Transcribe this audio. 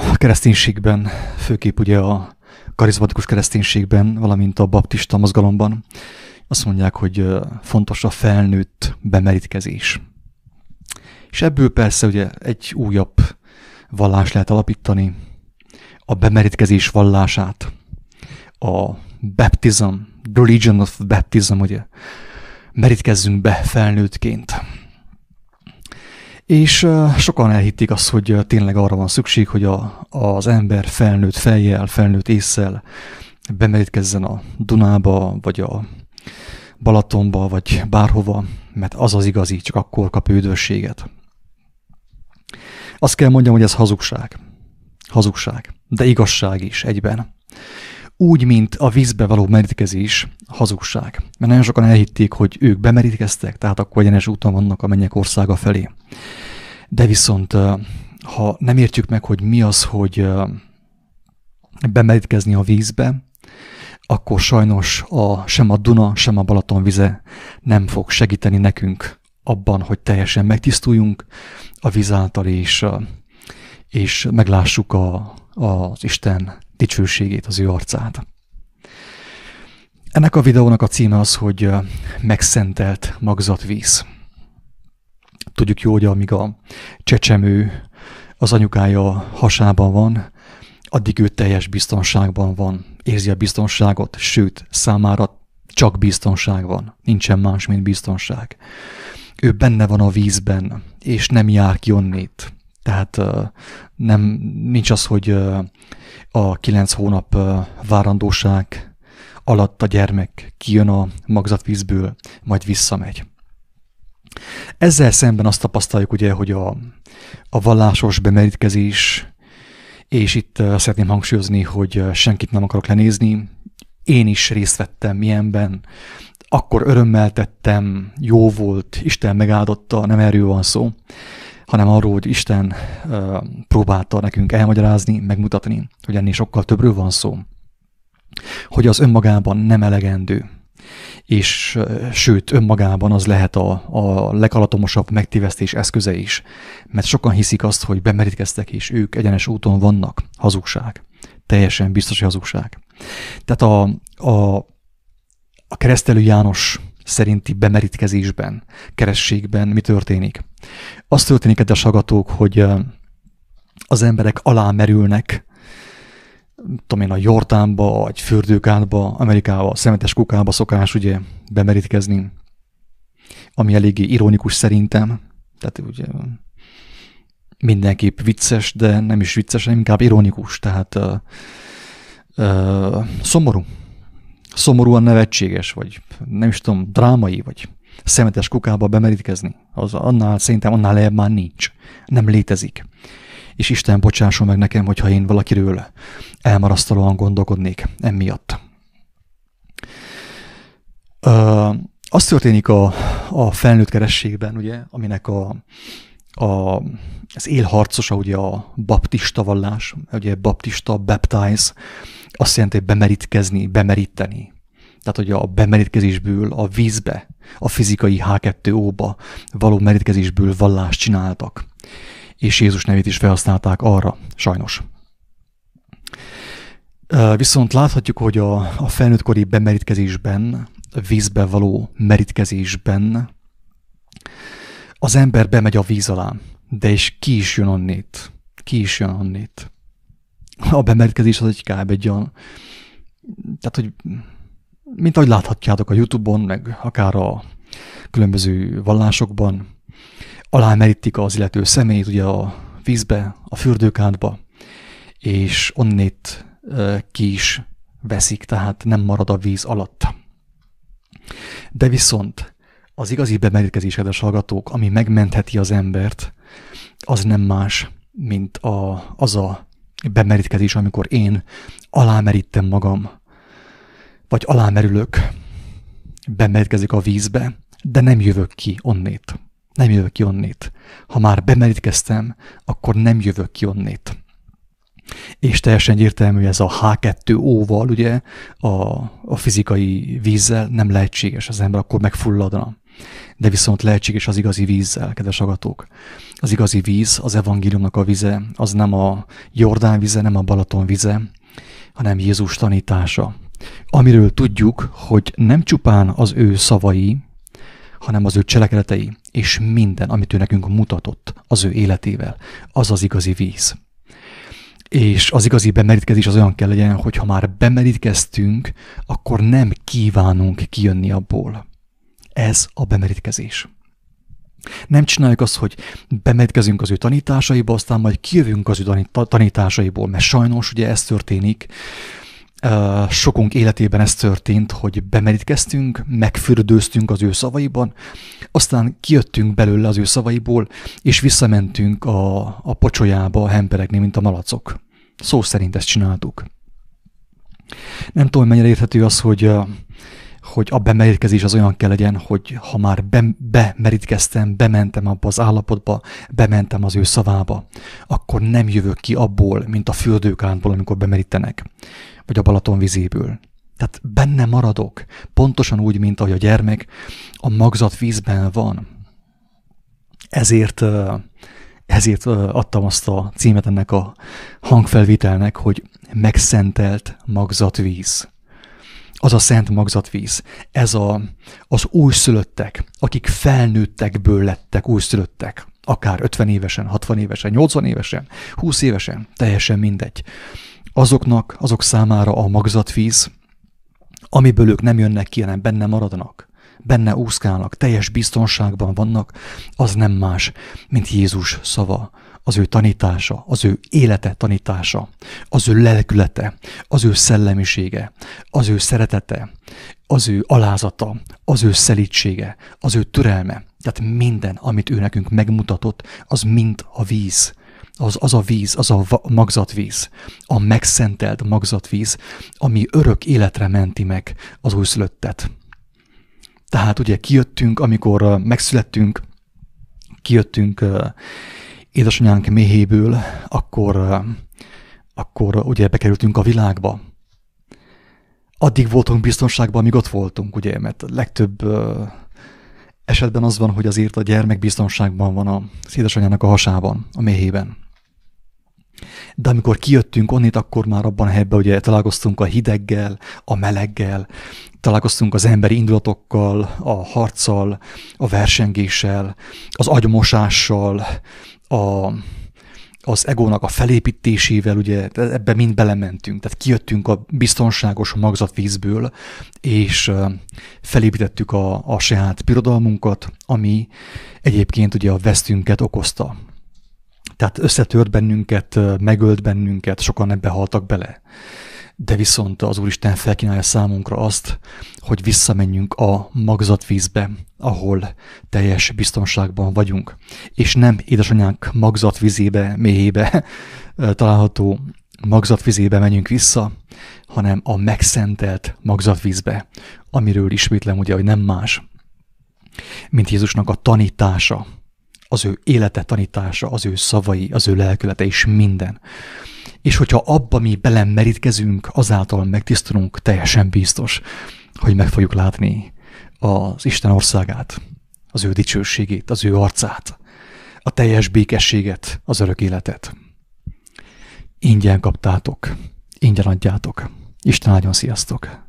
A kereszténységben, főképp ugye a karizmatikus kereszténységben, valamint a baptista mozgalomban azt mondják, hogy fontos a felnőtt bemerítkezés. És ebből persze ugye egy újabb vallás lehet alapítani, a bemerítkezés vallását, a baptism, the religion of baptism, ugye, merítkezzünk be felnőttként. És sokan elhitték azt, hogy tényleg arra van szükség, hogy a, az ember felnőtt fejjel, felnőtt észsel bemerítkezzen a Dunába, vagy a Balatonba, vagy bárhova, mert az az igazi, csak akkor kap üdvösséget. Azt kell mondjam, hogy ez hazugság. Hazugság, de igazság is egyben. Úgy, mint a vízbe való merítkezés, hazugság. Mert nagyon sokan elhitték, hogy ők bemerítkeztek, tehát akkor egyenes úton vannak a mennyek országa felé. De viszont, ha nem értjük meg, hogy mi az, hogy bemerítkezni a vízbe, akkor sajnos a, sem a Duna, sem a Balaton vize nem fog segíteni nekünk abban, hogy teljesen megtisztuljunk a víz által, és, és meglássuk a, az Isten dicsőségét, az ő arcát. Ennek a videónak a címe az, hogy megszentelt magzatvíz. Tudjuk jó, hogy amíg a csecsemő az anyukája hasában van, addig ő teljes biztonságban van, érzi a biztonságot, sőt, számára csak biztonság van, nincsen más, mint biztonság. Ő benne van a vízben, és nem jár ki onnét. Tehát nem, nincs az, hogy a kilenc hónap várandóság alatt a gyermek kijön a magzatvízből, majd visszamegy. Ezzel szemben azt tapasztaljuk ugye, hogy a, a vallásos bemerítkezés és itt uh, szeretném hangsúlyozni, hogy senkit nem akarok lenézni. Én is részt vettem ilyenben, akkor örömmel tettem, jó volt, Isten megáldotta, nem erről van szó, hanem arról, hogy Isten uh, próbálta nekünk elmagyarázni, megmutatni, hogy ennél sokkal többről van szó. Hogy az önmagában nem elegendő, és sőt, önmagában az lehet a, a legalatomosabb megtévesztés eszköze is. Mert sokan hiszik azt, hogy bemerítkeztek, és ők egyenes úton vannak. Hazugság. Teljesen biztos, hogy hazugság. Tehát a, a, a keresztelő János szerinti bemerítkezésben, kerességben mi történik? Az történik, kedves hallgatók, hogy az emberek alá merülnek tudom én, a Jordánba, vagy Fürdőkádba, Amerikába, szemetes kukába szokás ugye bemerítkezni, ami eléggé ironikus szerintem. Tehát ugye mindenképp vicces, de nem is vicces, hanem inkább ironikus, tehát uh, uh, szomorú. Szomorúan nevetséges, vagy nem is tudom, drámai, vagy szemetes kukába bemerítkezni. Az annál, szerintem annál lejjebb már nincs. Nem létezik és Isten bocsásson meg nekem, hogyha én valakiről elmarasztalóan gondolkodnék emiatt. Uh, az történik a, a felnőtt kerességben, ugye, aminek a, a, az élharcosa, ugye a baptista vallás, ugye baptista, baptize, azt jelenti, bemerítkezni, bemeríteni. Tehát, hogy a bemerítkezésből a vízbe, a fizikai H2O-ba való merítkezésből vallást csináltak és Jézus nevét is felhasználták arra, sajnos. Viszont láthatjuk, hogy a, a felnőttkori bemerítkezésben, vízbe való merítkezésben az ember bemegy a víz alá, de és ki is jön onnét. Ki is jön onnét. A bemerítkezés az egy kb. egy olyan, tehát, hogy mint ahogy láthatjátok a Youtube-on, meg akár a különböző vallásokban, alámerítik az illető személyt ugye a vízbe, a fürdőkádba, és onnét ki is veszik, tehát nem marad a víz alatt. De viszont az igazi bemerítkezés, kedves hallgatók, ami megmentheti az embert, az nem más, mint a, az a bemerítkezés, amikor én alámerítem magam, vagy alámerülök, bemerítkezik a vízbe, de nem jövök ki onnét nem jövök ki onnét. Ha már bemerítkeztem, akkor nem jövök ki onnét. És teljesen egyértelmű, ez a H2O-val, ugye, a, a fizikai vízzel nem lehetséges, az ember akkor megfulladna. de viszont lehetséges az igazi vízzel, kedves agatók. Az igazi víz, az evangéliumnak a vize, az nem a Jordán vize, nem a Balaton vize, hanem Jézus tanítása. Amiről tudjuk, hogy nem csupán az ő szavai, hanem az ő cselekedetei, és minden, amit ő nekünk mutatott az ő életével, az az igazi víz. És az igazi bemerítkezés az olyan kell legyen, hogy ha már bemerítkeztünk, akkor nem kívánunk kijönni abból. Ez a bemerítkezés. Nem csináljuk azt, hogy bemerítkezünk az ő tanításaiba, aztán majd kijövünk az ő tanításaiból, mert sajnos ugye ez történik, sokunk életében ez történt, hogy bemerítkeztünk, megfürdőztünk az ő szavaiban, aztán kijöttünk belőle az ő szavaiból, és visszamentünk a, a pocsolyába hemperegni, mint a malacok. Szó szerint ezt csináltuk. Nem tudom, mennyire érthető az, hogy, hogy a bemerítkezés az olyan kell legyen, hogy ha már be, bemerítkeztem, bementem abba az állapotba, bementem az ő szavába, akkor nem jövök ki abból, mint a fürdőkántból, amikor bemerítenek vagy a Balaton vizéből. Tehát benne maradok, pontosan úgy, mint ahogy a gyermek a magzat vízben van. Ezért, ezért adtam azt a címet ennek a hangfelvételnek, hogy megszentelt magzatvíz. Az a szent magzatvíz. Ez a, az újszülöttek, akik felnőttekből lettek újszülöttek. Akár 50 évesen, 60 évesen, 80 évesen, 20 évesen, teljesen mindegy azoknak, azok számára a magzatvíz, amiből ők nem jönnek ki, hanem benne maradnak, benne úszkálnak, teljes biztonságban vannak, az nem más, mint Jézus szava, az ő tanítása, az ő élete tanítása, az ő lelkülete, az ő szellemisége, az ő szeretete, az ő alázata, az ő szelítsége, az ő türelme. Tehát minden, amit ő nekünk megmutatott, az mind a víz az, az a víz, az a magzatvíz, a megszentelt magzatvíz, ami örök életre menti meg az újszülöttet. Tehát ugye kijöttünk, amikor megszülettünk, kijöttünk édesanyánk méhéből, akkor, akkor ugye bekerültünk a világba. Addig voltunk biztonságban, amíg ott voltunk, ugye, mert legtöbb esetben az van, hogy azért a gyermek biztonságban van az édesanyának a hasában, a méhében. De amikor kijöttünk onnit, akkor már abban a helyben ugye találkoztunk a hideggel, a meleggel, találkoztunk az emberi indulatokkal, a harccal, a versengéssel, az agymosással, a, az egónak a felépítésével, ugye ebbe mind belementünk, tehát kijöttünk a biztonságos magzatvízből, és felépítettük a, a saját birodalmunkat, ami egyébként ugye a vesztünket okozta. Tehát összetört bennünket, megölt bennünket, sokan ebbe haltak bele. De viszont az Úristen felkínálja számunkra azt, hogy visszamenjünk a magzatvízbe, ahol teljes biztonságban vagyunk. És nem édesanyánk magzatvizébe, méhébe található magzatvizébe menjünk vissza, hanem a megszentelt magzatvízbe, amiről ismétlem ugye, hogy nem más, mint Jézusnak a tanítása, az ő élete tanítása, az ő szavai, az ő lelkülete és minden. És hogyha abba mi belemerítkezünk, azáltal megtisztulunk, teljesen biztos, hogy meg fogjuk látni az Isten országát, az ő dicsőségét, az ő arcát, a teljes békességet, az örök életet. Ingyen kaptátok, ingyen adjátok. Isten áldjon, sziasztok!